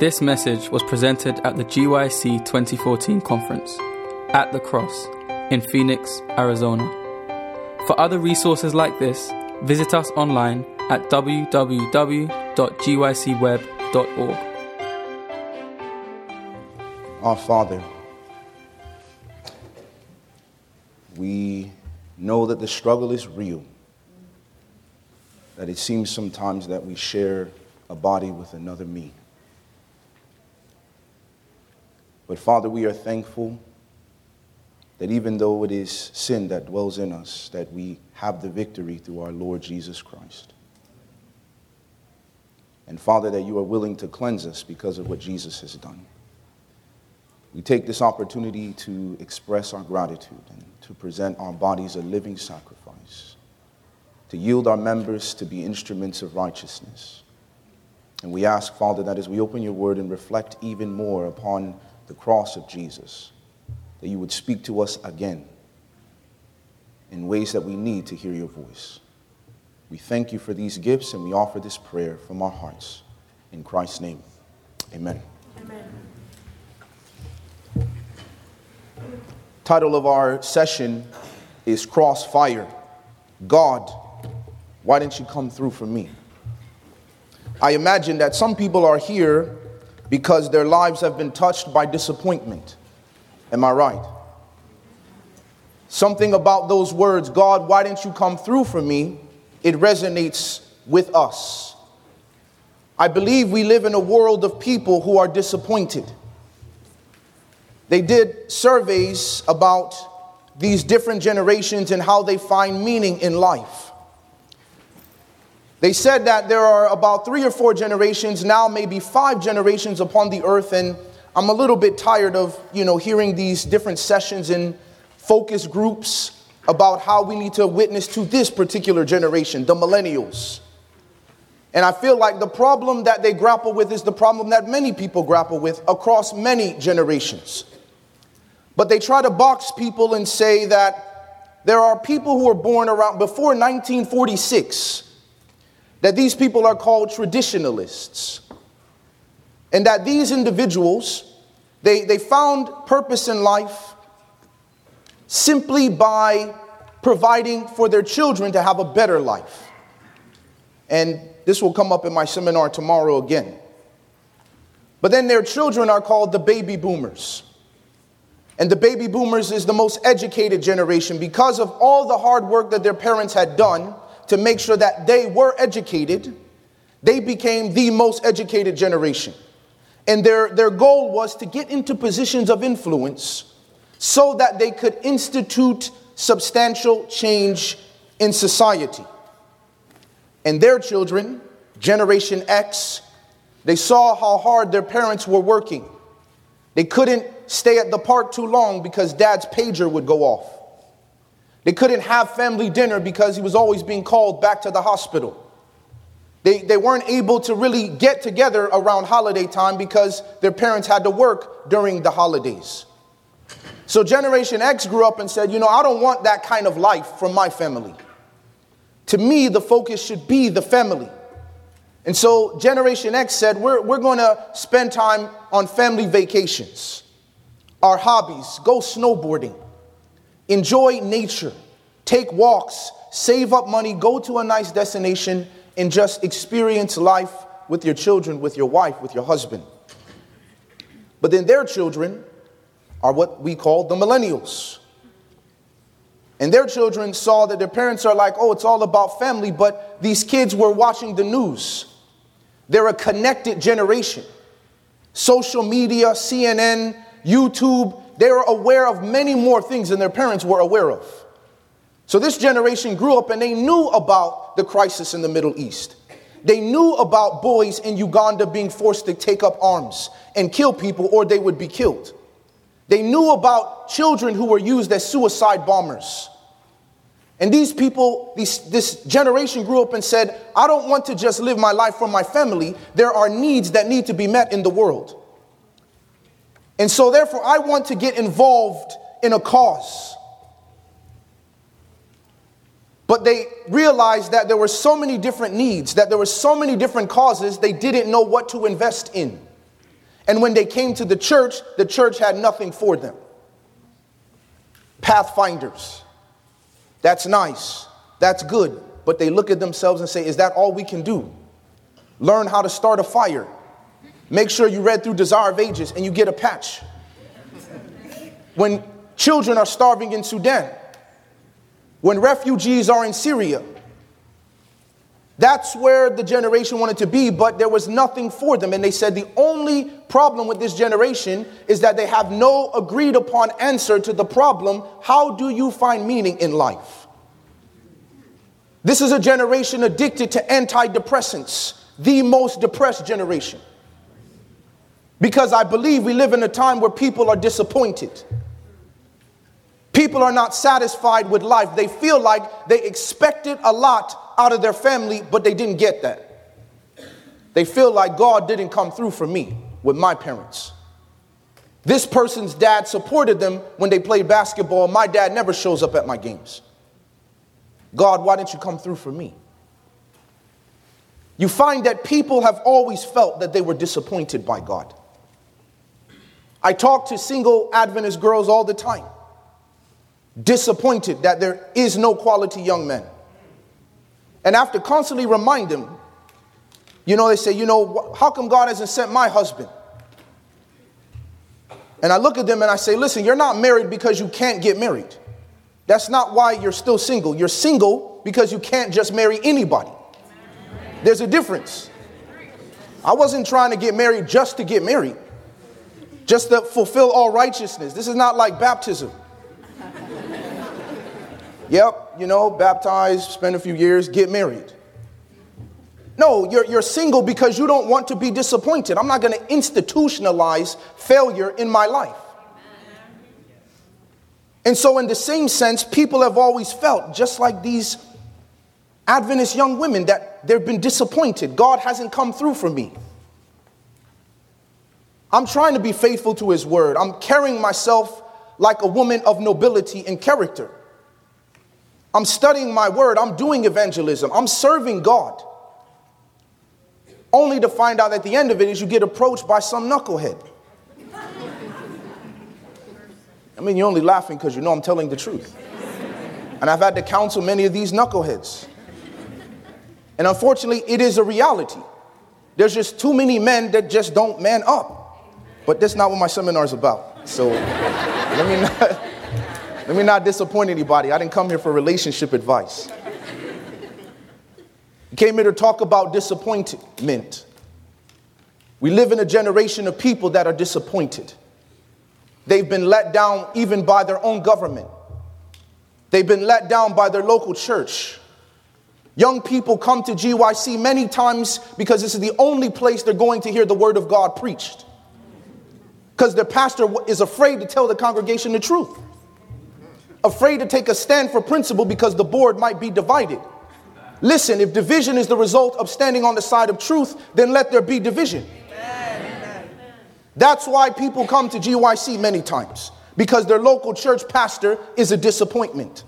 This message was presented at the GYC 2014 conference at the Cross in Phoenix, Arizona. For other resources like this, visit us online at www.gycweb.org. Our Father, we know that the struggle is real, that it seems sometimes that we share a body with another me. But Father, we are thankful that even though it is sin that dwells in us, that we have the victory through our Lord Jesus Christ. And Father, that you are willing to cleanse us because of what Jesus has done. We take this opportunity to express our gratitude and to present our bodies a living sacrifice, to yield our members to be instruments of righteousness. And we ask, Father, that as we open your word and reflect even more upon the cross of Jesus, that you would speak to us again in ways that we need to hear your voice. We thank you for these gifts and we offer this prayer from our hearts. In Christ's name, amen. Amen. Title of our session is Crossfire. God, why didn't you come through for me? I imagine that some people are here because their lives have been touched by disappointment. Am I right? Something about those words, God, why didn't you come through for me? It resonates with us. I believe we live in a world of people who are disappointed. They did surveys about these different generations and how they find meaning in life. They said that there are about three or four generations, now maybe five generations upon the earth, and I'm a little bit tired of, you know, hearing these different sessions and focus groups about how we need to witness to this particular generation, the millennials. And I feel like the problem that they grapple with is the problem that many people grapple with across many generations. But they try to box people and say that there are people who were born around before 1946 that these people are called traditionalists. And that these individuals, they, they found purpose in life simply by providing for their children to have a better life. And this will come up in my seminar tomorrow again. But then their children are called the baby boomers. And the baby boomers is the most educated generation because of all the hard work that their parents had done to make sure that they were educated, they became the most educated generation. And their, their goal was to get into positions of influence so that they could institute substantial change in society. And their children, Generation X, they saw how hard their parents were working. They couldn't stay at the park too long because dad's pager would go off. They couldn't have family dinner because he was always being called back to the hospital. They, they weren't able to really get together around holiday time because their parents had to work during the holidays. So Generation X grew up and said, You know, I don't want that kind of life from my family. To me, the focus should be the family. And so Generation X said, We're, we're going to spend time on family vacations, our hobbies, go snowboarding enjoy nature, take walks, save up money, go to a nice destination, and just experience life with your children, with your wife, with your husband. But then their children are what we call the millennials. And their children saw that their parents are like, oh, it's all about family, but these kids were watching the news. They're a connected generation. Social media, CNN, YouTube, they were aware of many more things than their parents were aware of. So this generation grew up and they knew about the crisis in the Middle East. They knew about boys in Uganda being forced to take up arms and kill people or they would be killed. They knew about children who were used as suicide bombers. And these people, these, this generation grew up and said, I don't want to just live my life for my family. There are needs that need to be met in the world. And so, therefore, I want to get involved in a cause. But they realized that there were so many different needs, that there were so many different causes, they didn't know what to invest in. And when they came to the church, the church had nothing for them. Pathfinders. That's nice. That's good. But they look at themselves and say, Is that all we can do? Learn how to start a fire. Make sure you read through Desire of Ages and you get a patch. When children are starving in Sudan, when refugees are in Syria, that's where the generation wanted to be, but there was nothing for them. And they said the only problem with this generation is that they have no agreed upon answer to the problem how do you find meaning in life? This is a generation addicted to antidepressants, the most depressed generation. Because I believe we live in a time where people are disappointed. People are not satisfied with life. They feel like they expected a lot out of their family, but they didn't get that. They feel like God didn't come through for me with my parents. This person's dad supported them when they played basketball. My dad never shows up at my games. God, why didn't you come through for me? You find that people have always felt that they were disappointed by God. I talk to single Adventist girls all the time, disappointed that there is no quality young men. And to constantly remind them, you know, they say, you know, how come God hasn't sent my husband? And I look at them and I say, listen, you're not married because you can't get married. That's not why you're still single. You're single because you can't just marry anybody. There's a difference. I wasn't trying to get married just to get married, just to fulfill all righteousness. This is not like baptism. Yep, you know, baptized, spend a few years, get married. No, you're, you're single because you don't want to be disappointed. I'm not going to institutionalize failure in my life. And so, in the same sense, people have always felt, just like these Adventist young women, that they've been disappointed. God hasn't come through for me. I'm trying to be faithful to His word. I'm carrying myself like a woman of nobility and character. I'm studying my word. I'm doing evangelism. I'm serving God. Only to find out at the end of it is you get approached by some knucklehead. I mean, you're only laughing because you know I'm telling the truth. And I've had to counsel many of these knuckleheads. And unfortunately, it is a reality. There's just too many men that just don't man up. But that's not what my seminar is about. So let me not. Let me not disappoint anybody. I didn't come here for relationship advice. I came here to talk about disappointment. We live in a generation of people that are disappointed. They've been let down even by their own government. They've been let down by their local church. Young people come to GYC many times because this is the only place they're going to hear the word of God preached. Because their pastor is afraid to tell the congregation the truth afraid to take a stand for principle because the board might be divided. Listen, if division is the result of standing on the side of truth, then let there be division. That's why people come to GYC many times because their local church pastor is a disappointment.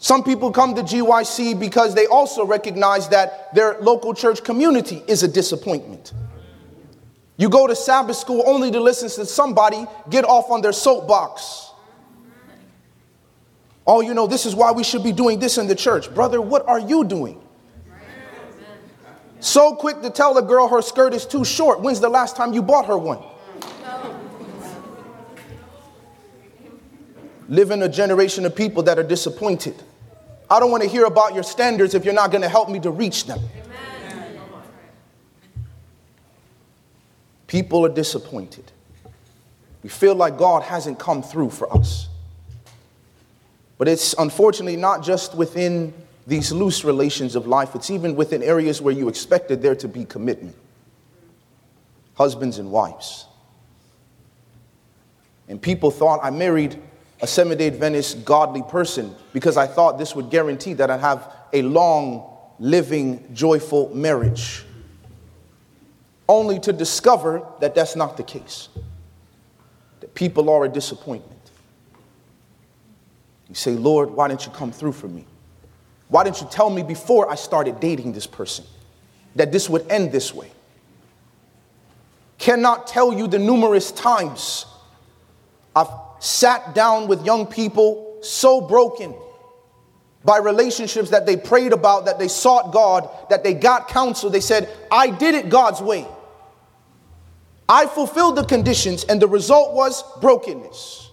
Some people come to GYC because they also recognize that their local church community is a disappointment. You go to Sabbath school only to listen to somebody get off on their soapbox Oh, you know, this is why we should be doing this in the church. Brother, what are you doing? So quick to tell a girl her skirt is too short. When's the last time you bought her one? Live in a generation of people that are disappointed. I don't want to hear about your standards if you're not going to help me to reach them. People are disappointed. We feel like God hasn't come through for us. But it's unfortunately not just within these loose relations of life, it's even within areas where you expected there to be commitment. Husbands and wives. And people thought I married a Seventh godly person because I thought this would guarantee that I'd have a long, living, joyful marriage. Only to discover that that's not the case. That people are a disappointment. You say, Lord, why didn't you come through for me? Why didn't you tell me before I started dating this person that this would end this way? cannot tell you the numerous times I've sat down with young people so broken by relationships that they prayed about, that they sought God, that they got counsel. They said, I did it God's way. I fulfilled the conditions, and the result was brokenness.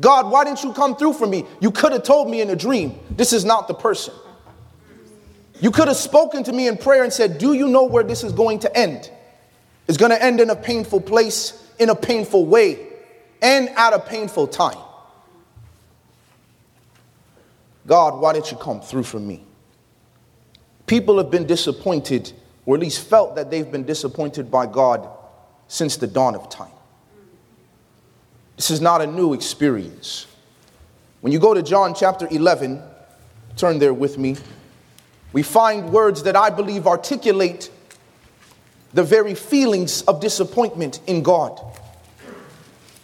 God, why didn't you come through for me? You could have told me in a dream, this is not the person. You could have spoken to me in prayer and said, Do you know where this is going to end? It's going to end in a painful place, in a painful way, and at a painful time. God, why didn't you come through for me? People have been disappointed, or at least felt that they've been disappointed by God since the dawn of time. This is not a new experience. When you go to John chapter 11, turn there with me, we find words that I believe articulate the very feelings of disappointment in God.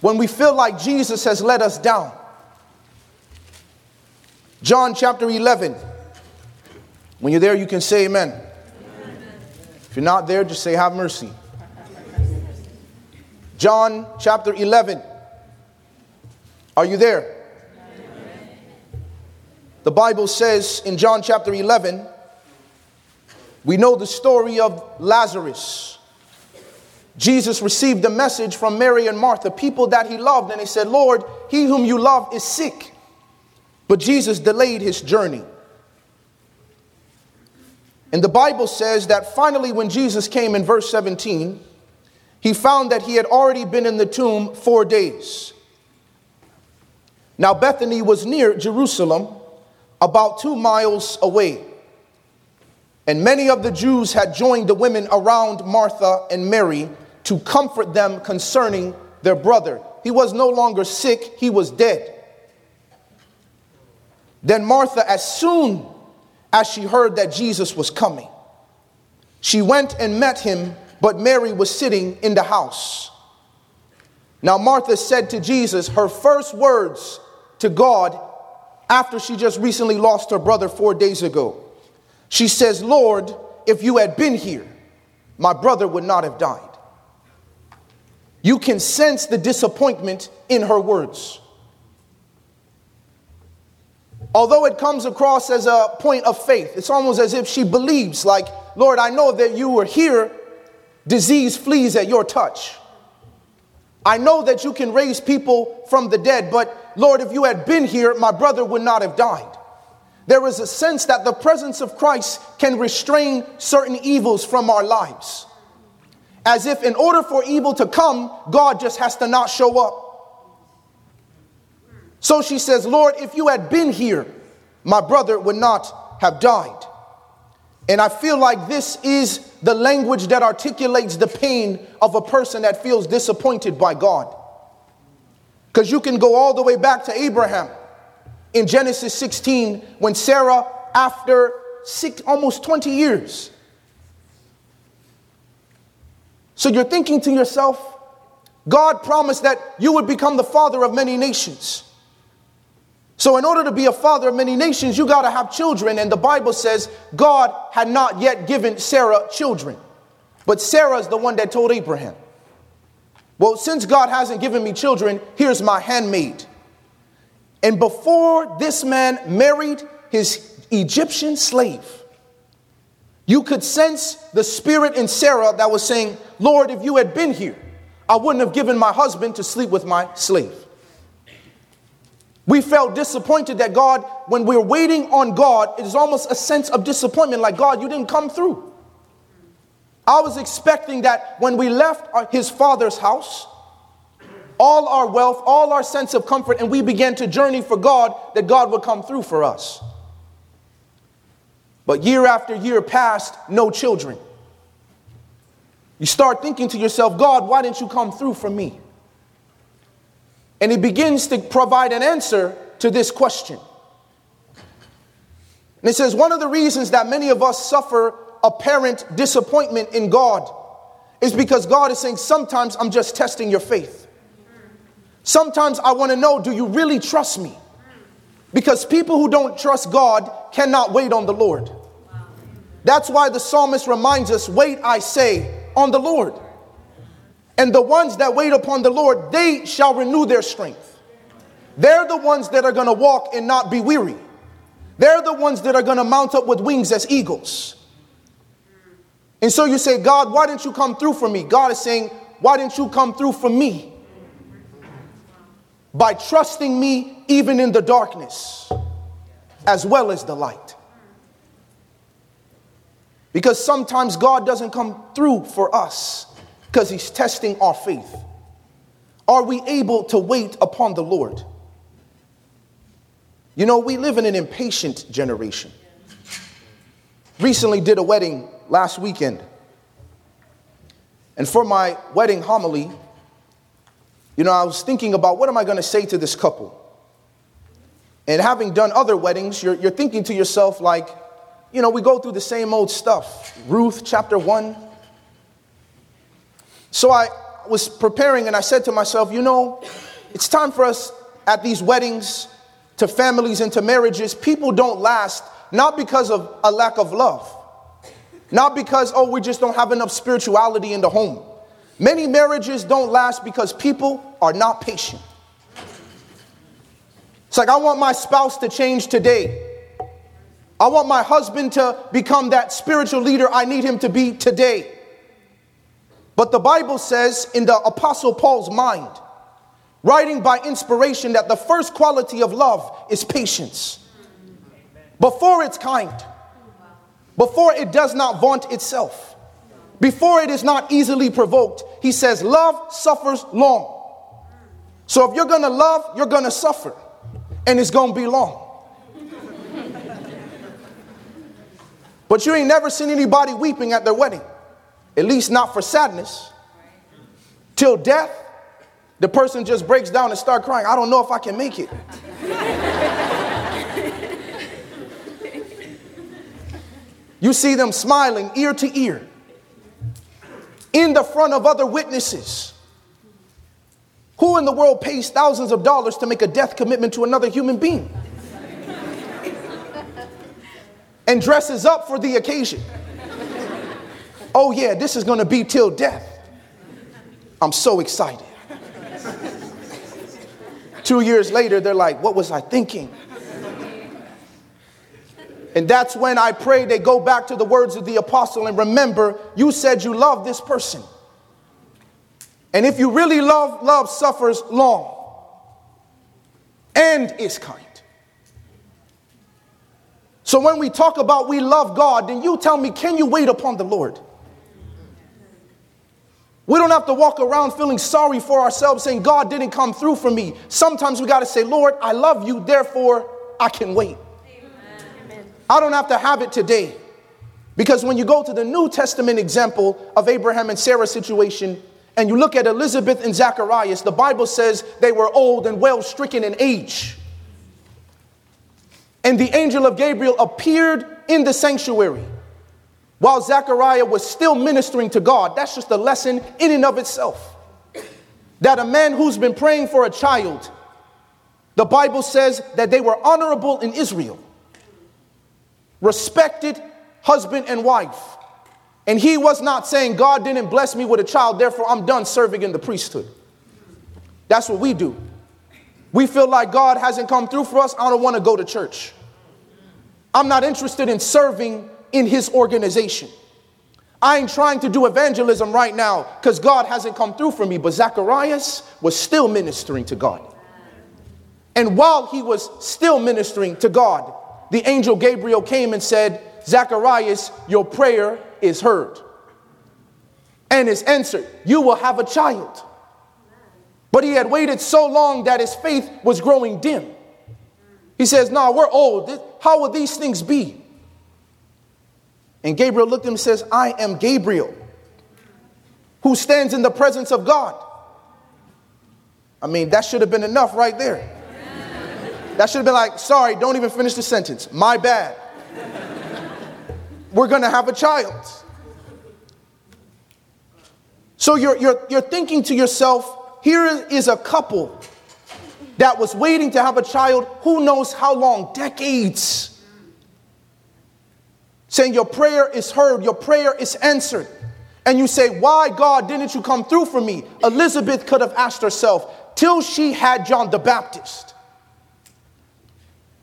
When we feel like Jesus has let us down, John chapter 11. When you're there, you can say amen. amen. If you're not there, just say, Have mercy. John chapter 11. Are you there? The Bible says in John chapter 11, we know the story of Lazarus. Jesus received a message from Mary and Martha, people that he loved, and he said, Lord, he whom you love is sick. But Jesus delayed his journey. And the Bible says that finally, when Jesus came in verse 17, he found that he had already been in the tomb four days. Now, Bethany was near Jerusalem, about two miles away. And many of the Jews had joined the women around Martha and Mary to comfort them concerning their brother. He was no longer sick, he was dead. Then Martha, as soon as she heard that Jesus was coming, she went and met him, but Mary was sitting in the house. Now, Martha said to Jesus her first words to God after she just recently lost her brother four days ago. She says, Lord, if you had been here, my brother would not have died. You can sense the disappointment in her words. Although it comes across as a point of faith, it's almost as if she believes, like, Lord, I know that you were here, disease flees at your touch. I know that you can raise people from the dead, but Lord, if you had been here, my brother would not have died. There is a sense that the presence of Christ can restrain certain evils from our lives. As if, in order for evil to come, God just has to not show up. So she says, Lord, if you had been here, my brother would not have died. And I feel like this is the language that articulates the pain of a person that feels disappointed by God. Because you can go all the way back to Abraham in Genesis 16 when Sarah, after six, almost 20 years, so you're thinking to yourself, God promised that you would become the father of many nations. So, in order to be a father of many nations, you got to have children. And the Bible says God had not yet given Sarah children. But Sarah is the one that told Abraham, Well, since God hasn't given me children, here's my handmaid. And before this man married his Egyptian slave, you could sense the spirit in Sarah that was saying, Lord, if you had been here, I wouldn't have given my husband to sleep with my slave. We felt disappointed that God, when we're waiting on God, it is almost a sense of disappointment like, God, you didn't come through. I was expecting that when we left his father's house, all our wealth, all our sense of comfort, and we began to journey for God, that God would come through for us. But year after year passed, no children. You start thinking to yourself, God, why didn't you come through for me? And he begins to provide an answer to this question. And it says, one of the reasons that many of us suffer apparent disappointment in God is because God is saying, sometimes I'm just testing your faith. Sometimes I want to know, do you really trust me? Because people who don't trust God cannot wait on the Lord. That's why the psalmist reminds us, wait, I say, on the Lord. And the ones that wait upon the Lord, they shall renew their strength. They're the ones that are going to walk and not be weary. They're the ones that are going to mount up with wings as eagles. And so you say, God, why didn't you come through for me? God is saying, why didn't you come through for me? By trusting me even in the darkness as well as the light. Because sometimes God doesn't come through for us because he's testing our faith. Are we able to wait upon the Lord? You know, we live in an impatient generation. Recently did a wedding last weekend. And for my wedding homily, you know, I was thinking about what am I going to say to this couple? And having done other weddings, you're, you're thinking to yourself, like, you know, we go through the same old stuff. Ruth chapter 1. So I was preparing and I said to myself, you know, it's time for us at these weddings, to families, and to marriages. People don't last not because of a lack of love, not because, oh, we just don't have enough spirituality in the home. Many marriages don't last because people are not patient. It's like, I want my spouse to change today. I want my husband to become that spiritual leader I need him to be today. But the Bible says in the Apostle Paul's mind, writing by inspiration, that the first quality of love is patience. Before it's kind, before it does not vaunt itself, before it is not easily provoked, he says, Love suffers long. So if you're gonna love, you're gonna suffer, and it's gonna be long. But you ain't never seen anybody weeping at their wedding, at least not for sadness. Till death, the person just breaks down and start crying. I don't know if I can make it. you see them smiling ear to ear in the front of other witnesses. Who in the world pays thousands of dollars to make a death commitment to another human being? and dresses up for the occasion. Oh, yeah, this is gonna be till death. I'm so excited. Two years later, they're like, What was I thinking? And that's when I pray they go back to the words of the apostle and remember, you said you love this person. And if you really love, love suffers long and is kind. So when we talk about we love God, then you tell me, can you wait upon the Lord? We don't have to walk around feeling sorry for ourselves, saying, God didn't come through for me. Sometimes we got to say, Lord, I love you, therefore I can wait. Amen. I don't have to have it today. Because when you go to the New Testament example of Abraham and Sarah's situation, and you look at Elizabeth and Zacharias, the Bible says they were old and well stricken in age. And the angel of Gabriel appeared in the sanctuary while Zechariah was still ministering to God. That's just a lesson in and of itself. That a man who's been praying for a child, the Bible says that they were honorable in Israel, respected husband and wife. And he was not saying, God didn't bless me with a child, therefore I'm done serving in the priesthood. That's what we do. We feel like God hasn't come through for us. I don't want to go to church. I'm not interested in serving in his organization. I ain't trying to do evangelism right now because God hasn't come through for me. But Zacharias was still ministering to God. And while he was still ministering to God, the angel Gabriel came and said, Zacharias, your prayer is heard and is answered. You will have a child. But he had waited so long that his faith was growing dim. He says, No, we're old. How will these things be? And Gabriel looked at him and says, I am Gabriel, who stands in the presence of God. I mean, that should have been enough right there. That should have been like, sorry, don't even finish the sentence. My bad. We're gonna have a child. So you're, you're, you're thinking to yourself, here is a couple that was waiting to have a child, who knows how long, decades. Saying, Your prayer is heard, your prayer is answered. and you say, Why, God, didn't you come through for me? Elizabeth could have asked herself, till she had John the Baptist.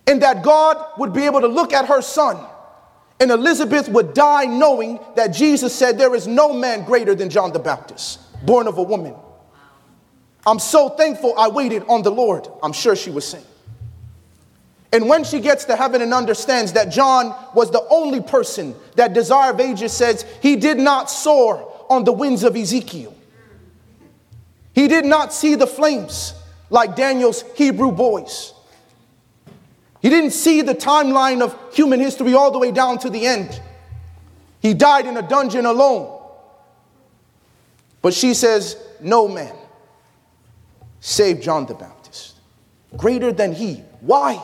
And that God would be able to look at her son, and Elizabeth would die knowing that Jesus said, There is no man greater than John the Baptist, born of a woman. I'm so thankful I waited on the Lord, I'm sure she was saying. And when she gets to heaven and understands that John was the only person that Desire of Ages says he did not soar on the winds of Ezekiel. He did not see the flames like Daniel's Hebrew boys. He didn't see the timeline of human history all the way down to the end. He died in a dungeon alone. But she says, No man save John the Baptist. Greater than he. Why?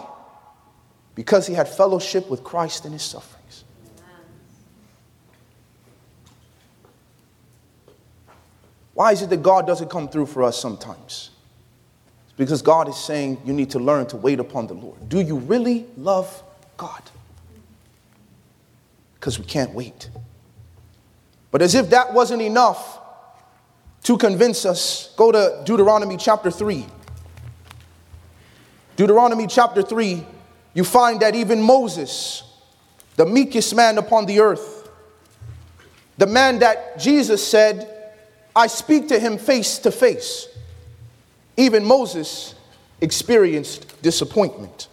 Because he had fellowship with Christ in his sufferings. Why is it that God doesn't come through for us sometimes? It's because God is saying you need to learn to wait upon the Lord. Do you really love God? Because we can't wait. But as if that wasn't enough to convince us, go to Deuteronomy chapter 3. Deuteronomy chapter 3 you find that even Moses, the meekest man upon the earth, the man that Jesus said, I speak to him face to face, even Moses experienced disappointment.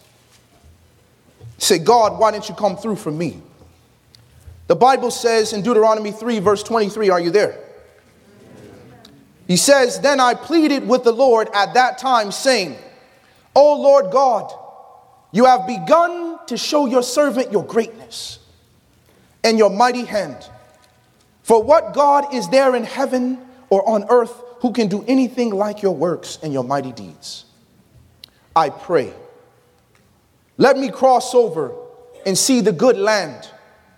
Say, God, why didn't you come through for me? The Bible says in Deuteronomy 3, verse 23, are you there? He says, Then I pleaded with the Lord at that time, saying, O Lord God, you have begun to show your servant your greatness and your mighty hand. For what God is there in heaven or on earth who can do anything like your works and your mighty deeds? I pray. Let me cross over and see the good land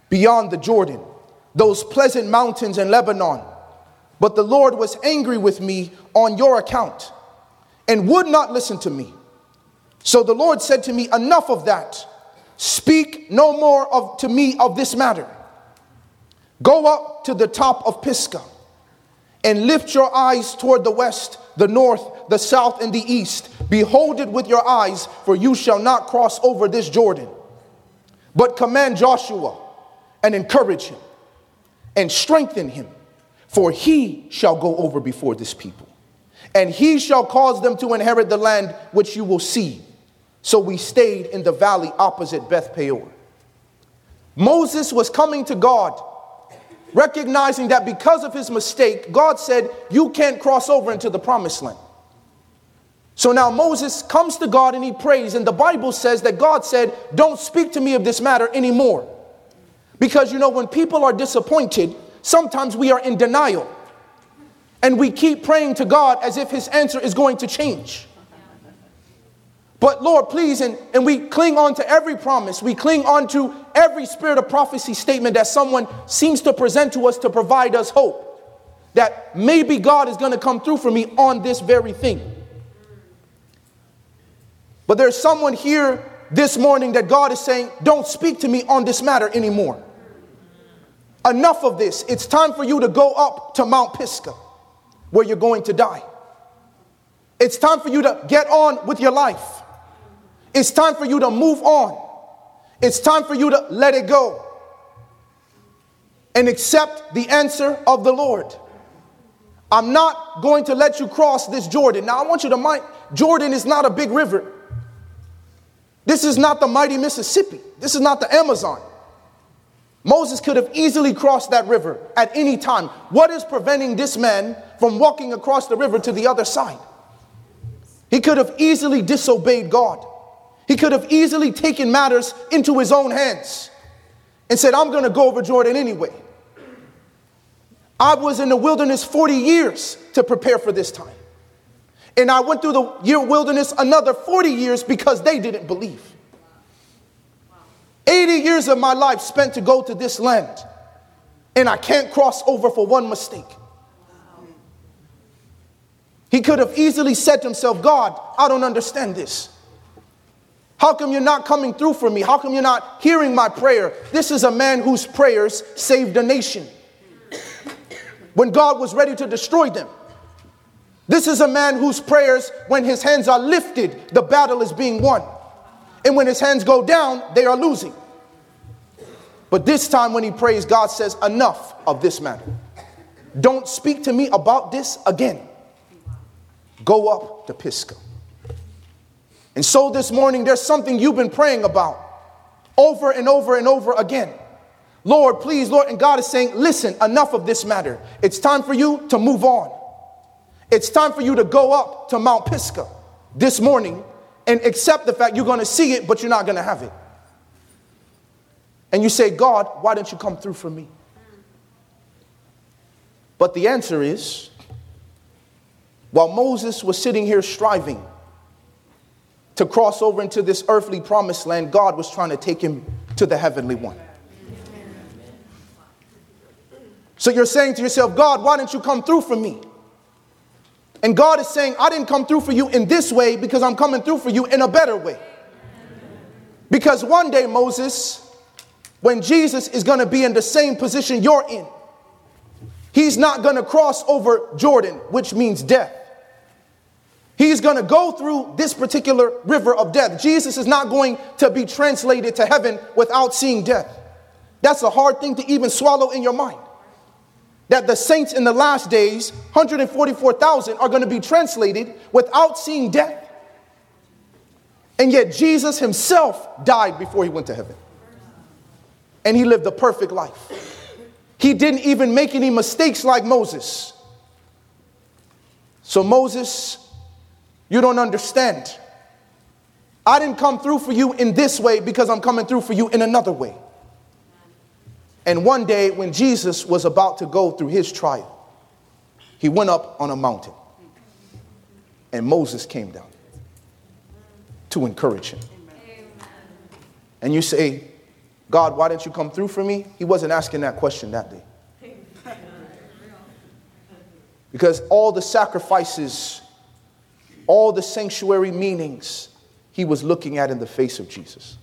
beyond the Jordan, those pleasant mountains in Lebanon. But the Lord was angry with me on your account and would not listen to me. So the Lord said to me, Enough of that. Speak no more of, to me of this matter. Go up to the top of Pisgah and lift your eyes toward the west, the north, the south, and the east. Behold it with your eyes, for you shall not cross over this Jordan. But command Joshua and encourage him and strengthen him, for he shall go over before this people. And he shall cause them to inherit the land which you will see so we stayed in the valley opposite Beth Peor. Moses was coming to God, recognizing that because of his mistake, God said, You can't cross over into the promised land. So now Moses comes to God and he prays, and the Bible says that God said, Don't speak to me of this matter anymore. Because you know, when people are disappointed, sometimes we are in denial. And we keep praying to God as if his answer is going to change. But Lord, please, and, and we cling on to every promise. We cling on to every spirit of prophecy statement that someone seems to present to us to provide us hope. That maybe God is going to come through for me on this very thing. But there's someone here this morning that God is saying, don't speak to me on this matter anymore. Enough of this. It's time for you to go up to Mount Pisgah where you're going to die. It's time for you to get on with your life. It's time for you to move on. It's time for you to let it go and accept the answer of the Lord. I'm not going to let you cross this Jordan. Now, I want you to mind Jordan is not a big river. This is not the mighty Mississippi. This is not the Amazon. Moses could have easily crossed that river at any time. What is preventing this man from walking across the river to the other side? He could have easily disobeyed God. He could have easily taken matters into his own hands and said, I'm going to go over Jordan anyway. I was in the wilderness 40 years to prepare for this time. And I went through the year wilderness another 40 years because they didn't believe. 80 years of my life spent to go to this land, and I can't cross over for one mistake. He could have easily said to himself, God, I don't understand this. How come you're not coming through for me? How come you're not hearing my prayer? This is a man whose prayers saved a nation. when God was ready to destroy them. This is a man whose prayers, when his hands are lifted, the battle is being won. And when his hands go down, they are losing. But this time, when he prays, God says, Enough of this matter. Don't speak to me about this again. Go up to Pisgah. And so this morning, there's something you've been praying about over and over and over again. Lord, please, Lord. And God is saying, Listen, enough of this matter. It's time for you to move on. It's time for you to go up to Mount Pisgah this morning and accept the fact you're going to see it, but you're not going to have it. And you say, God, why don't you come through for me? But the answer is while Moses was sitting here striving to cross over into this earthly promised land, God was trying to take him to the heavenly one. So you're saying to yourself, God, why didn't you come through for me? And God is saying, I didn't come through for you in this way because I'm coming through for you in a better way. Because one day, Moses, when Jesus is going to be in the same position you're in, he's not going to cross over Jordan, which means death. He's going to go through this particular river of death. Jesus is not going to be translated to heaven without seeing death. That's a hard thing to even swallow in your mind that the saints in the last days, 144,000, are going to be translated without seeing death. And yet Jesus himself died before he went to heaven. And he lived a perfect life. He didn't even make any mistakes like Moses. So, Moses, you don't understand. I didn't come through for you in this way because I'm coming through for you in another way. And one day, when Jesus was about to go through his trial, he went up on a mountain. And Moses came down to encourage him. And you say, God, why didn't you come through for me? He wasn't asking that question that day. Because all the sacrifices, all the sanctuary meanings, he was looking at in the face of Jesus.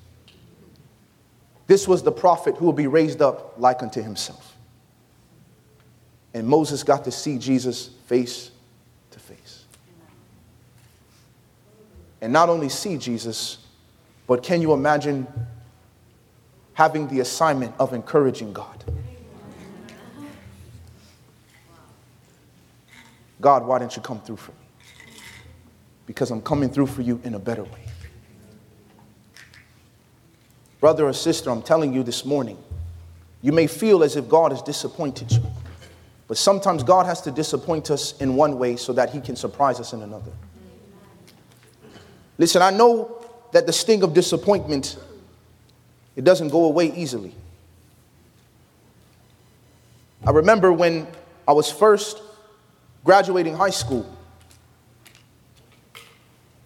This was the prophet who will be raised up like unto himself. And Moses got to see Jesus face to face. And not only see Jesus, but can you imagine having the assignment of encouraging God? God, why didn't you come through for me? Because I'm coming through for you in a better way. Brother or sister, I'm telling you this morning, you may feel as if God has disappointed you. But sometimes God has to disappoint us in one way so that he can surprise us in another. Listen, I know that the sting of disappointment it doesn't go away easily. I remember when I was first graduating high school.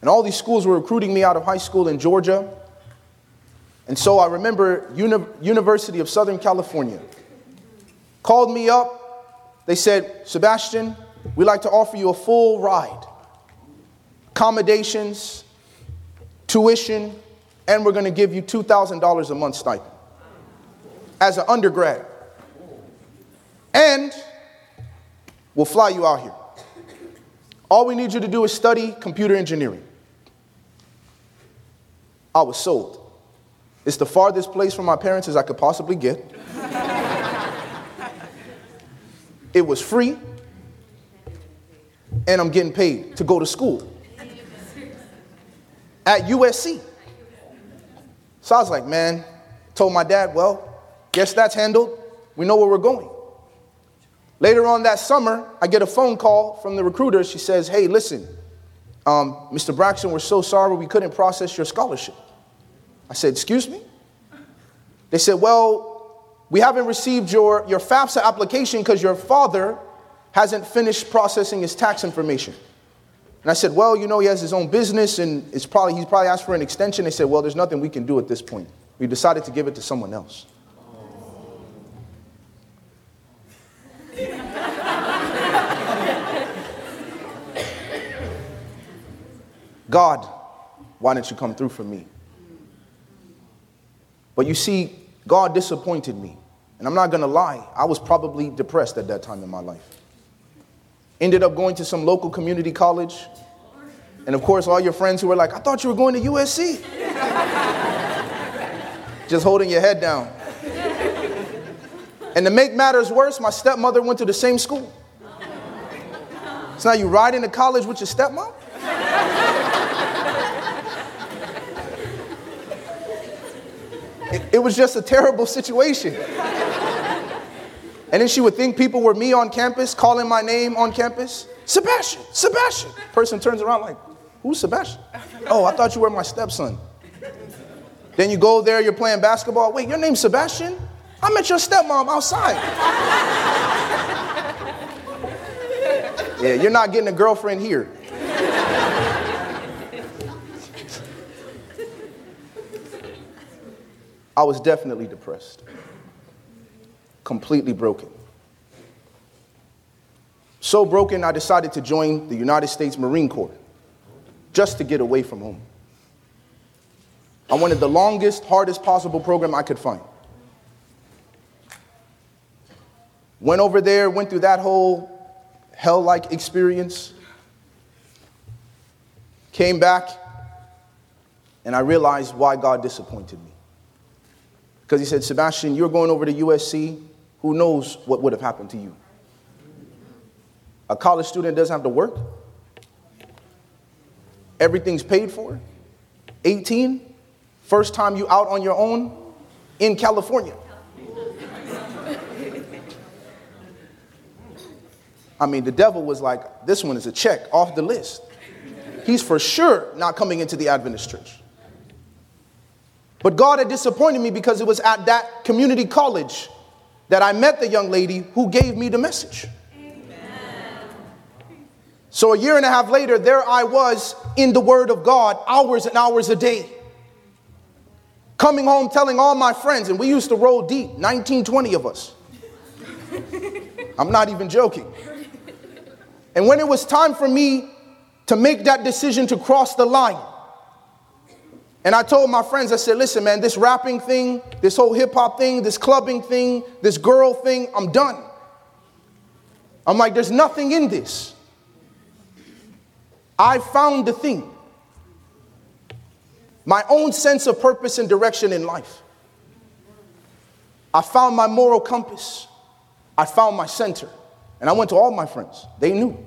And all these schools were recruiting me out of high school in Georgia, and so I remember Uni- University of Southern California called me up. They said, Sebastien, we'd like to offer you a full ride, accommodations, tuition, and we're going to give you $2,000 a month stipend as an undergrad. And we'll fly you out here. All we need you to do is study computer engineering. I was sold. It's the farthest place from my parents as I could possibly get. it was free, and I'm getting paid to go to school at USC. So I was like, man, told my dad, well, guess that's handled. We know where we're going. Later on that summer, I get a phone call from the recruiter. She says, hey, listen, um, Mr. Braxton, we're so sorry we couldn't process your scholarship. I said, Excuse me? They said, Well, we haven't received your, your FAFSA application because your father hasn't finished processing his tax information. And I said, Well, you know, he has his own business and it's probably, he's probably asked for an extension. They said, Well, there's nothing we can do at this point. We decided to give it to someone else. God, why didn't you come through for me? But you see, God disappointed me. And I'm not going to lie, I was probably depressed at that time in my life. Ended up going to some local community college. And of course, all your friends who were like, I thought you were going to USC. Just holding your head down. And to make matters worse, my stepmother went to the same school. So now you ride into college with your stepmom? It, was just a terrible situation. And then she would think people were me on campus, calling my name on campus. Sebastien, Sebastien. Person turns around like, who's Sebastien? Oh, I thought you were my stepson. Then you go there, you're playing basketball. Wait, your name's Sebastien? I met your stepmom outside. yeah, you're not getting a girlfriend here. I was definitely depressed, completely broken. So broken, I decided to join the United States Marine Corps just to get away from home. I wanted the longest, hardest possible program I could find. Went over there, went through that whole hell like experience. Came back, and I realized why God disappointed me. Because he said, Sebastien, you're going over to USC. Who knows what would have happened to you? A college student doesn't have to work. Everything's paid for. 18, first time you out on your own in California. I mean, the devil was like, this one is a check off the list. He's for sure not coming into the Adventist church. But God had disappointed me because it was at that community college that I met the young lady who gave me the message. So a year and a half later, there I was in the Word of God, hours and hours a day. Coming home telling all my friends, and we used to roll deep, 19, 20 of us. I'm not even joking. And when it was time for me to make that decision to cross the line, and I told my friends, I said, listen, man, this rapping thing, this whole hip hop thing, this clubbing thing, this girl thing, I'm done. I'm like, there's nothing in this. I found the thing. My own sense of purpose and direction in life. I found my moral compass. I found my center. And I went to all my friends. They knew.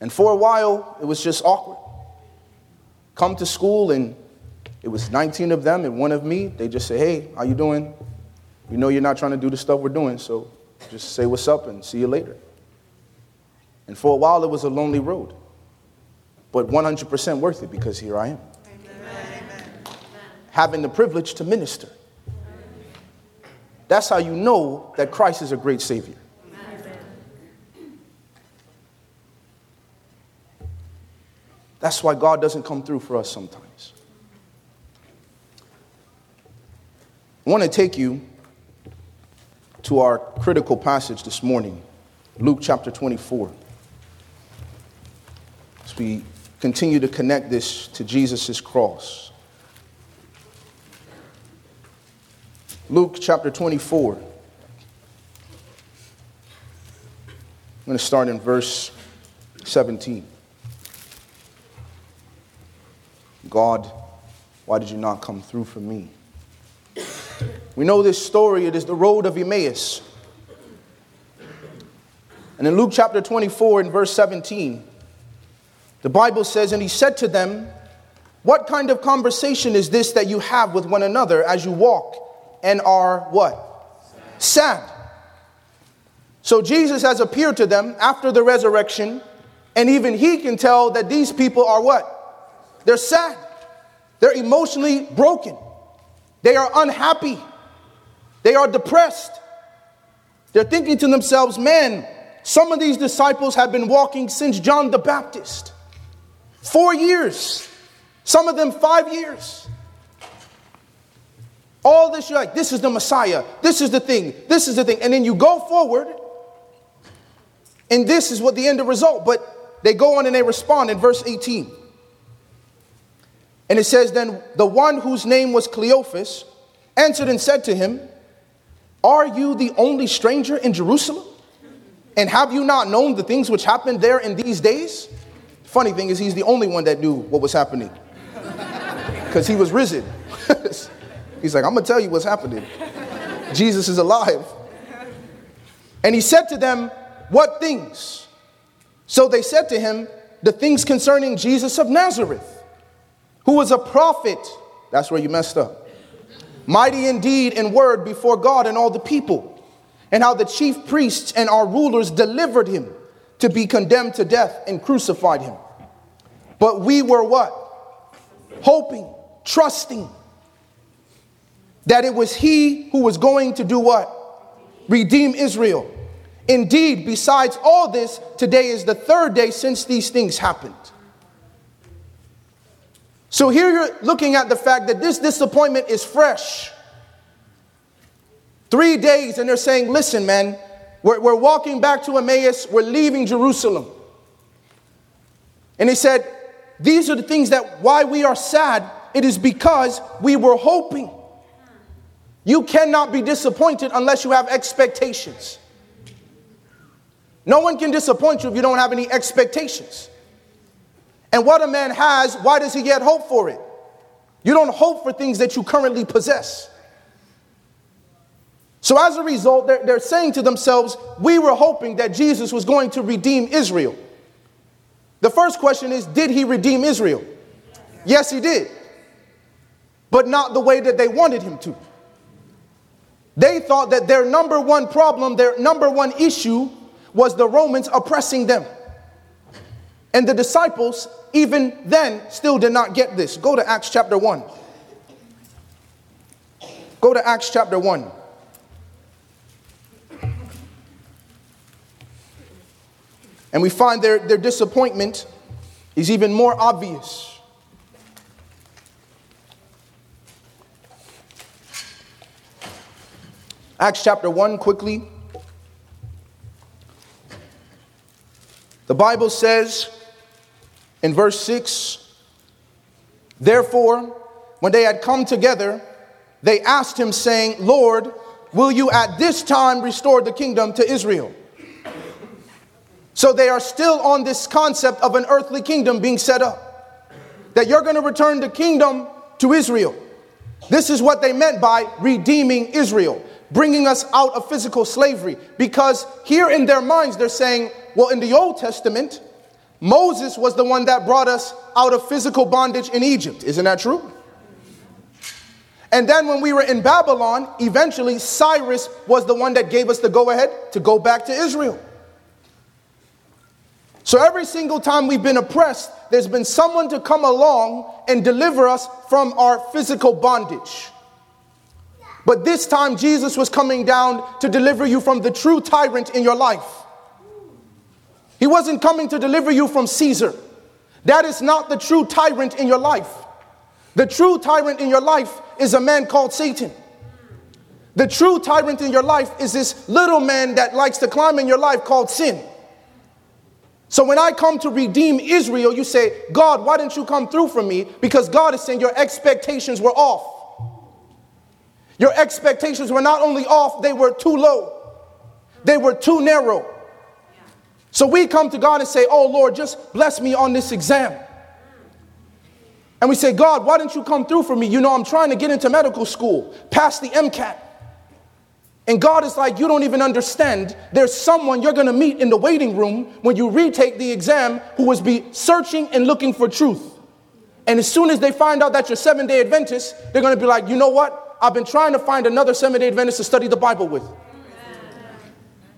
And for a while, it was just awkward. Come to school, and it was 19 of them and one of me. They just say, Hey, how you doing? We know you're not trying to do the stuff we're doing, so just say what's up and see you later. And for a while, it was a lonely road, but 100% worth it because here I am. Amen. Having the privilege to minister. That's how you know that Christ is a great Savior. That's why God doesn't come through for us sometimes. I want to take you to our critical passage this morning, Luke chapter 24. As we continue to connect this to Jesus' cross. Luke chapter 24. I'm going to start in verse 17. God, why did you not come through for me? We know this story, it is the road of Emmaus. And in Luke chapter 24, and verse 17, the Bible says, And he said to them, What kind of conversation is this that you have with one another as you walk and are what? Sad. So Jesus has appeared to them after the resurrection, and even he can tell that these people are what? They're sad. They're emotionally broken. They are unhappy. They are depressed. They're thinking to themselves, man, some of these disciples have been walking since John the Baptist. Four years. Some of them five years. All this, you're like, this is the Messiah. This is the thing. This is the thing. And then you go forward, and this is what the end of result. But they go on and they respond in verse 18. And it says, Then the one whose name was Cleophas answered and said to him, Are you the only stranger in Jerusalem? And have you not known the things which happened there in these days? Funny thing is, he's the only one that knew what was happening because he was risen. he's like, I'm going to tell you what's happening. Jesus is alive. And he said to them, What things? So they said to him, The things concerning Jesus of Nazareth, who was a prophet. That's where you messed up. Mighty indeed in word before God and all the people, and how the chief priests and our rulers delivered him to be condemned to death and crucified him. But we were what? Hoping, trusting that it was he who was going to do what? Redeem Israel. Indeed, besides all this, today is the third day since these things happened. So here you're looking at the fact that this disappointment is fresh. Three days, and they're saying, listen, man, we're, we're walking back to Emmaus, we're leaving Jerusalem. And he said, These are the things that why we are sad, it is because we were hoping. You cannot be disappointed unless you have expectations. No one can disappoint you if you don't have any expectations. And what a man has, why does he yet hope for it? You don't hope for things that you currently possess. So as a result, they're, they're saying to themselves, We were hoping that Jesus was going to redeem Israel. The first question is Did he redeem Israel? Yes, he did. But not the way that they wanted him to. They thought that their number one problem, their number one issue, was the Romans oppressing them. And the disciples, even then, still did not get this. Go to Acts chapter 1. Go to Acts chapter 1. And we find their, their disappointment is even more obvious. Acts chapter 1, quickly. The Bible says, in verse 6 Therefore, when they had come together, they asked him, saying, Lord, will you at this time restore the kingdom to Israel? So they are still on this concept of an earthly kingdom being set up. That you're going to return the kingdom to Israel. This is what they meant by redeeming Israel, bringing us out of physical slavery. Because here in their minds, they're saying, well, in the Old Testament, Moses was the one that brought us out of physical bondage in Egypt. Isn't that true? And then when we were in Babylon, eventually Cyrus was the one that gave us the go ahead to go back to Israel. So every single time we've been oppressed, there's been someone to come along and deliver us from our physical bondage. But this time, Jesus was coming down to deliver you from the true tyrant in your life. He wasn't coming to deliver you from Caesar. That is not the true tyrant in your life. The true tyrant in your life is a man called Satan. The true tyrant in your life is this little man that likes to climb in your life called sin. So when I come to redeem Israel, you say, God, why didn't you come through for me? Because God is saying your expectations were off. Your expectations were not only off, they were too low, they were too narrow. So we come to God and say, Oh Lord, just bless me on this exam. And we say, God, why didn't you come through for me? You know, I'm trying to get into medical school, pass the MCAT. And God is like, You don't even understand. There's someone you're going to meet in the waiting room when you retake the exam who will be searching and looking for truth. And as soon as they find out that you're seven day Adventist, they're going to be like, You know what? I've been trying to find another seven day Adventist to study the Bible with.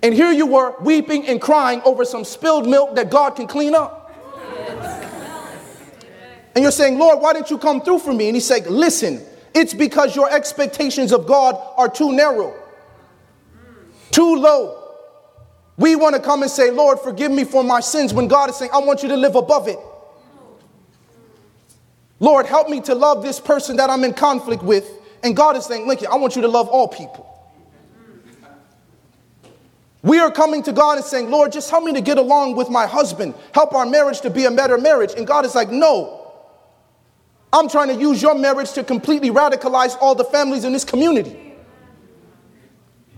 And here you were weeping and crying over some spilled milk that God can clean up. And you're saying, Lord, why didn't you come through for me? And he's saying, Listen, it's because your expectations of God are too narrow, too low. We want to come and say, Lord, forgive me for my sins, when God is saying, I want you to live above it. Lord, help me to love this person that I'm in conflict with. And God is saying, Lincoln, I want you to love all people. We are coming to God and saying, Lord, just help me to get along with my husband. Help our marriage to be a better marriage. And God is like, no. I'm trying to use your marriage to completely radicalize all the families in this community.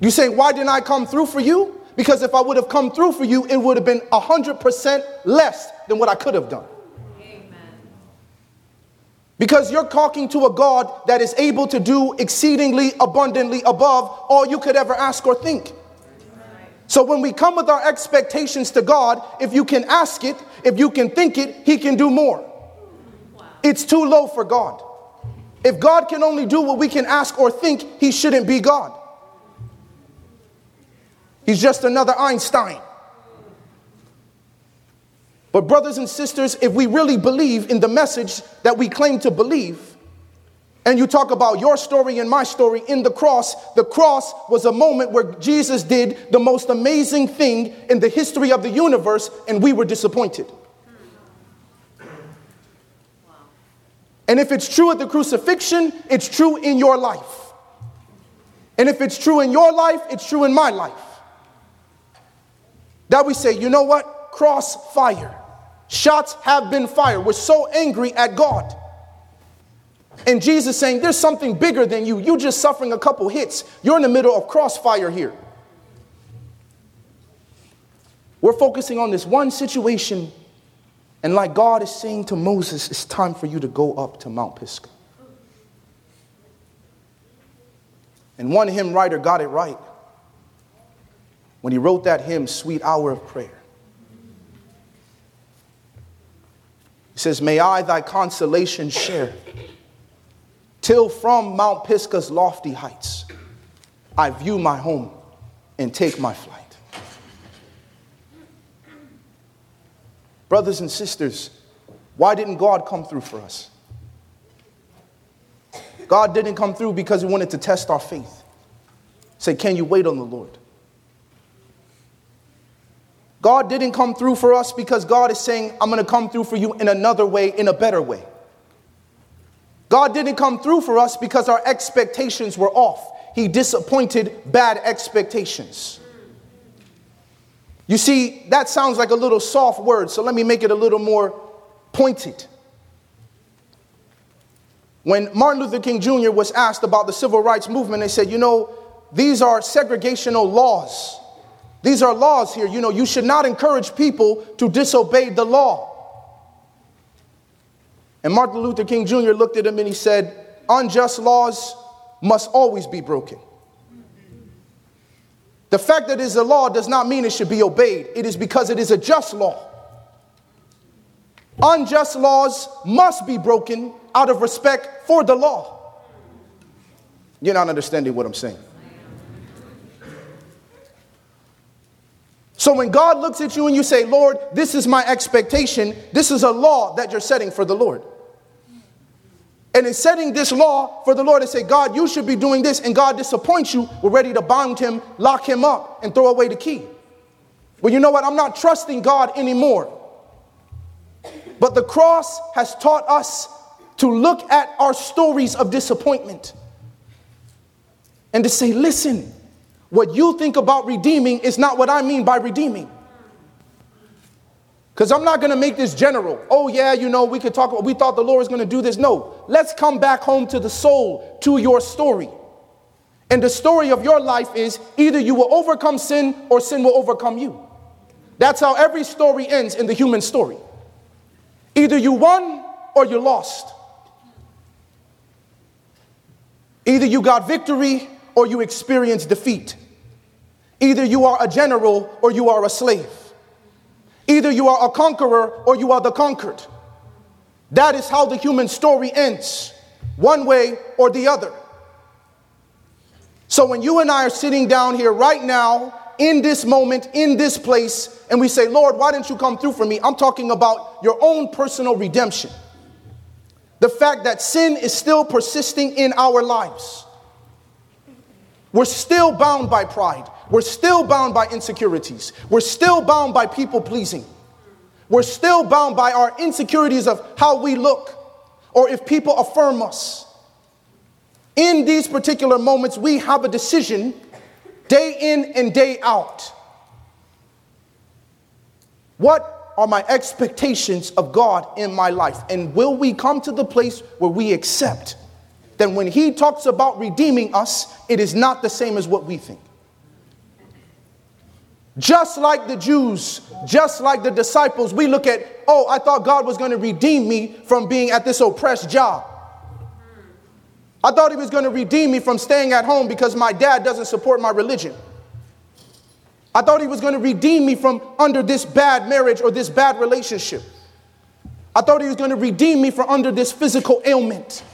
You say, why didn't I come through for you? Because if I would have come through for you, it would have been 100% less than what I could have done. Because you're talking to a God that is able to do exceedingly abundantly above all you could ever ask or think. So when we come with our expectations to God, if you can ask it, if you can think it, He can do more. It's too low for God. If God can only do what we can ask or think, He shouldn't be God. He's just another Einstein. But, brothers and sisters, if we really believe in the message that we claim to believe, and you talk about your story and my story in the cross, the cross was a moment where Jesus did the most amazing thing in the history of the universe, and we were disappointed. And if it's true at the crucifixion, it's true in your life. And if it's true in your life, it's true in my life. That we say, you know what? Cross fire. Shots have been fired. We're so angry at God. And Jesus saying, There's something bigger than you. You're just suffering a couple hits. You're in the middle of crossfire here. We're focusing on this one situation. And like God is saying to Moses, it's time for you to go up to Mount Pisgah. And one hymn writer got it right when he wrote that hymn, Sweet Hour of Prayer. He says, May I thy consolation share, till from Mount Pisgah's lofty heights I view my home and take my flight. Brothers and sisters, why didn't God come through for us? God didn't come through because He wanted to test our faith. Say, can you wait on the Lord? God didn't come through for us because God is saying, I'm going to come through for you in another way, in a better way. God didn't come through for us because our expectations were off. He disappointed bad expectations. You see, that sounds like a little soft word, so let me make it a little more pointed. When Martin Luther King Jr. was asked about the civil rights movement, they said, You know, these are segregational laws. These are laws here. You know, you should not encourage people to disobey the law. And Martin Luther King Jr. looked at him and he said, Unjust laws must always be broken. The fact that it is a law does not mean it should be obeyed, it is because it is a just law. Unjust laws must be broken out of respect for the law. You're not understanding what I'm saying. So when God looks at you and you say, Lord, this is my expectation, this is a law that you're setting for the Lord. And in setting this law for the Lord and say, God, you should be doing this, and God disappoints you, we're ready to bind him, lock him up, and throw away the key. Well, you know what? I'm not trusting God anymore. But the cross has taught us to look at our stories of disappointment and to say, listen, what you think about redeeming is not what I mean by redeeming. Because I'm not going to make this general. Oh, yeah, you know, we could talk about, we thought the Lord was going to do this. No, let's come back home to the soul, to your story. And the story of your life is either you will overcome sin or sin will overcome you. That's how every story ends in the human story. Either you won or you lost. Either you got victory or you experienced defeat. Either you are a general or you are a slave. Either you are a conqueror or you are the conquered. That is how the human story ends, one way or the other. So when you and I are sitting down here right now, in this moment, in this place, and we say, Lord, why didn't you come through for me? I'm talking about your own personal redemption. The fact that sin is still persisting in our lives. We're still bound by pride. We're still bound by insecurities. We're still bound by people pleasing. We're still bound by our insecurities of how we look or if people affirm us. In these particular moments, we have a decision day in and day out. What are my expectations of God in my life? And will we come to the place where we accept that when he talks about redeeming us, it is not the same as what we think. Just like the Jews, just like the disciples, we look at, oh, I thought God was going to redeem me from being at this oppressed job. I thought he was going to redeem me from staying at home because my dad doesn't support my religion. I thought he was going to redeem me from under this bad marriage or this bad relationship. I thought he was going to redeem me from under this physical ailment.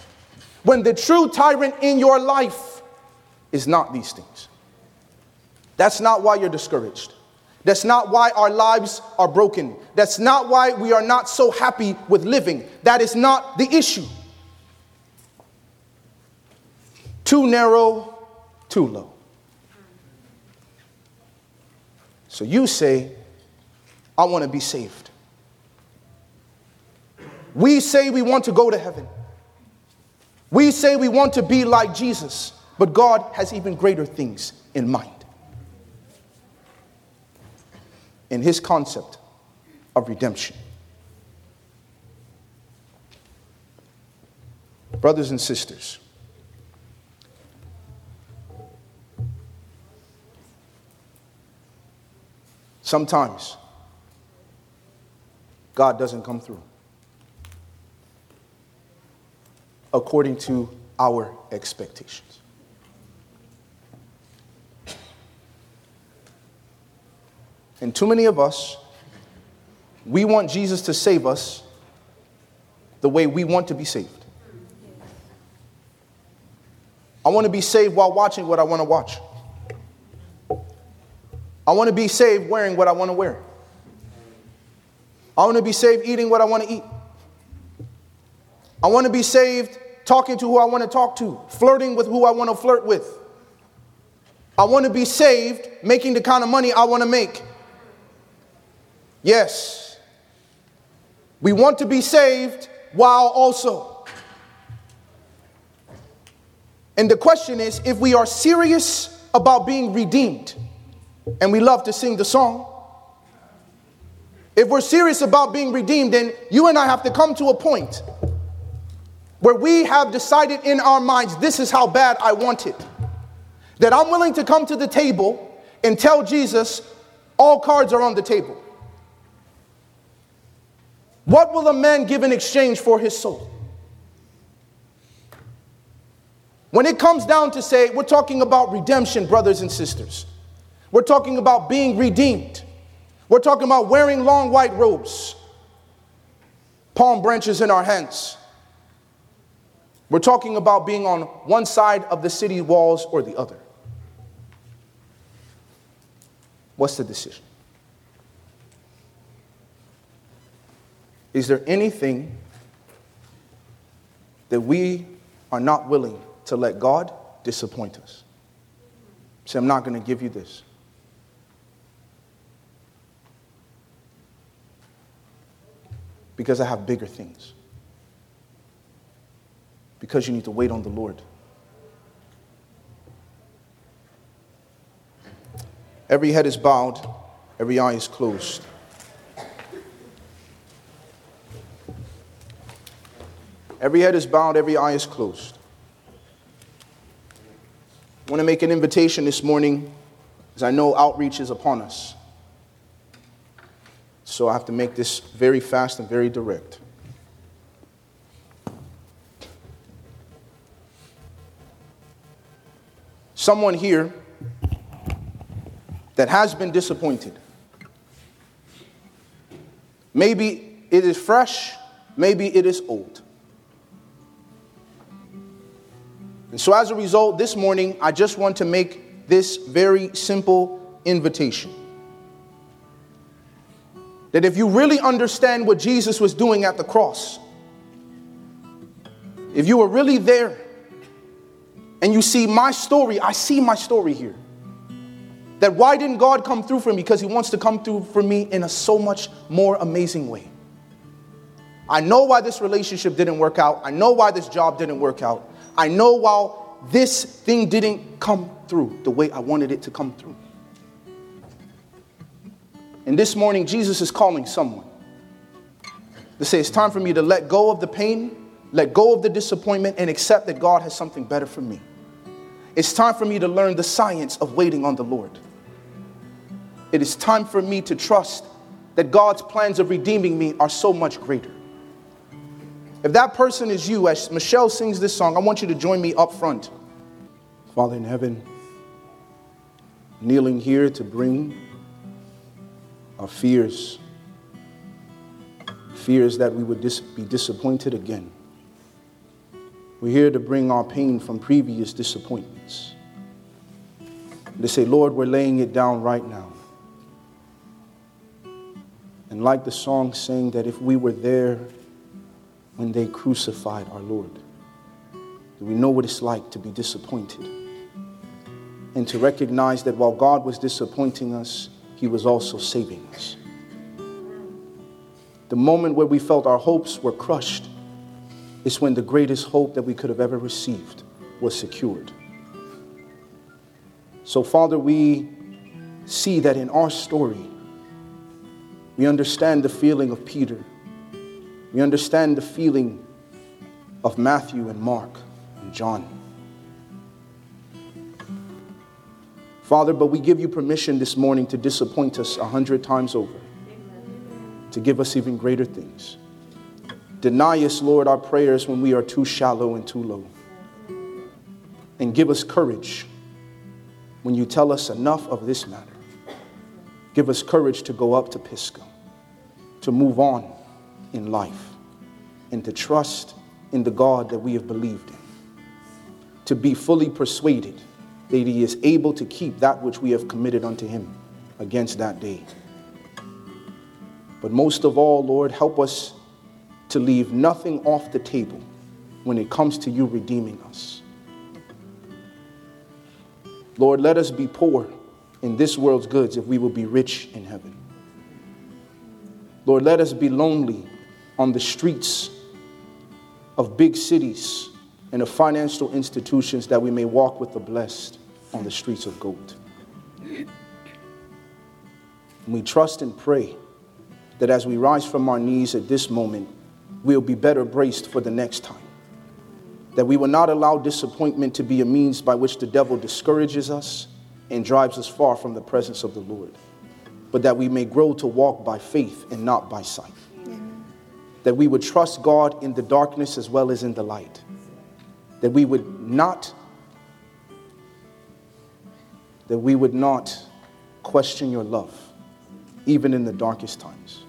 When the true tyrant in your life is not these things. That's not why you're discouraged. That's not why our lives are broken. That's not why we are not so happy with living. That is not the issue. Too narrow, too low. So you say, I want to be saved. We say we want to go to heaven. We say we want to be like Jesus, but God has even greater things in mind. In his concept of redemption. Brothers and sisters, sometimes God doesn't come through according to our expectations. And too many of us, we want Jesus to save us the way we want to be saved. I want to be saved while watching what I want to watch. I want to be saved wearing what I want to wear. I want to be saved eating what I want to eat. I want to be saved talking to who I want to talk to, flirting with who I want to flirt with. I want to be saved making the kind of money I want to make. Yes. We want to be saved while also. And the question is if we are serious about being redeemed, and we love to sing the song, if we're serious about being redeemed, then you and I have to come to a point where we have decided in our minds this is how bad I want it. That I'm willing to come to the table and tell Jesus, all cards are on the table. What will a man give in exchange for his soul? When it comes down to say, we're talking about redemption, brothers and sisters. We're talking about being redeemed. We're talking about wearing long white robes, palm branches in our hands. We're talking about being on one side of the city walls or the other. What's the decision? Is there anything that we are not willing to let God disappoint us? Say, I'm not going to give you this. Because I have bigger things. Because you need to wait on the Lord. Every head is bowed, every eye is closed. Every head is bowed, every eye is closed. I want to make an invitation this morning as I know outreach is upon us. So I have to make this very fast and very direct. Someone here that has been disappointed. Maybe it is fresh, maybe it is old. And so, as a result, this morning, I just want to make this very simple invitation. That if you really understand what Jesus was doing at the cross, if you were really there and you see my story, I see my story here. That why didn't God come through for me? Because He wants to come through for me in a so much more amazing way. I know why this relationship didn't work out. I know why this job didn't work out. I know while this thing didn't come through the way I wanted it to come through. And this morning, Jesus is calling someone to say, It's time for me to let go of the pain, let go of the disappointment, and accept that God has something better for me. It's time for me to learn the science of waiting on the Lord. it is time for me to trust that God's plans of redeeming me are so much greater. If that person is you, as Michelle sings this song, I want you to join me up front. Father in heaven, kneeling here to bring our fears, fears that we would dis- be disappointed again. We're here to bring our pain from previous disappointments. To say, Lord, we're laying it down right now. And like the song saying that if we were there when they crucified our Lord, do we know what it's like to be disappointed? And to recognize that while God was disappointing us, He was also saving us. The moment where we felt our hopes were crushed is when the greatest hope that we could have ever received was secured. So, Father, we see that in our story, we understand the feeling of Peter. We understand the feeling of Matthew and Mark and John. Father, but we give you permission this morning to disappoint us a hundred times over, to give us even greater things. Deny us, Lord, our prayers when we are too shallow and too low. And give us courage when you tell us enough of this matter. Give us courage to go up to Pisgah, to move on in life, and to trust in the God that we have believed in, to be fully persuaded that He is able to keep that which we have committed unto Him against that day. But most of all, Lord, help us to leave nothing off the table when it comes to you redeeming us. Lord, let us be poor in this world's goods if we will be rich in heaven. Lord, let us be lonely on the streets of big cities and of financial institutions that we may walk with the blessed on the streets of gold. We trust and pray that as we rise from our knees at this moment, we'll be better braced for the next time. That we will not allow disappointment to be a means by which the devil discourages us and drives us far from the presence of the Lord, but that we may grow to walk by faith and not by sight. That we would trust God in the darkness as well as in the light. That we would not that we would not question your love even in the darkest times.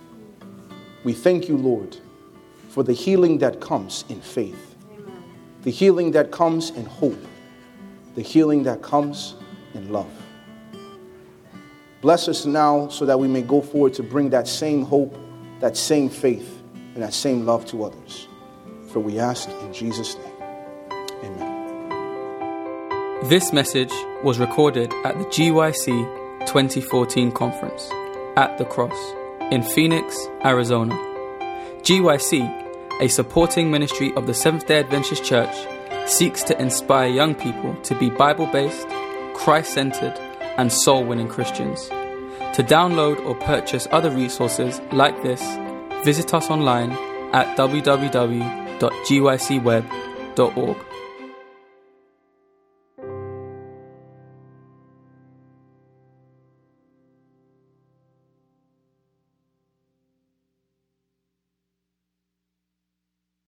We thank you, Lord, for the healing that comes in faith, the healing that comes in hope, the healing that comes in love. Bless us now so that we may go forward to bring that same hope, that same faith, and that same love to others. For we ask in Jesus' name. Amen. This message was recorded at the GYC 2014 conference at the Cross in Phoenix, Arizona. GYC, a supporting ministry of the Seventh day Adventist Church, seeks to inspire young people to be Bible based, Christ centered, and soul winning Christians. To download or purchase other resources like this, visit us online at www.gycweb.org.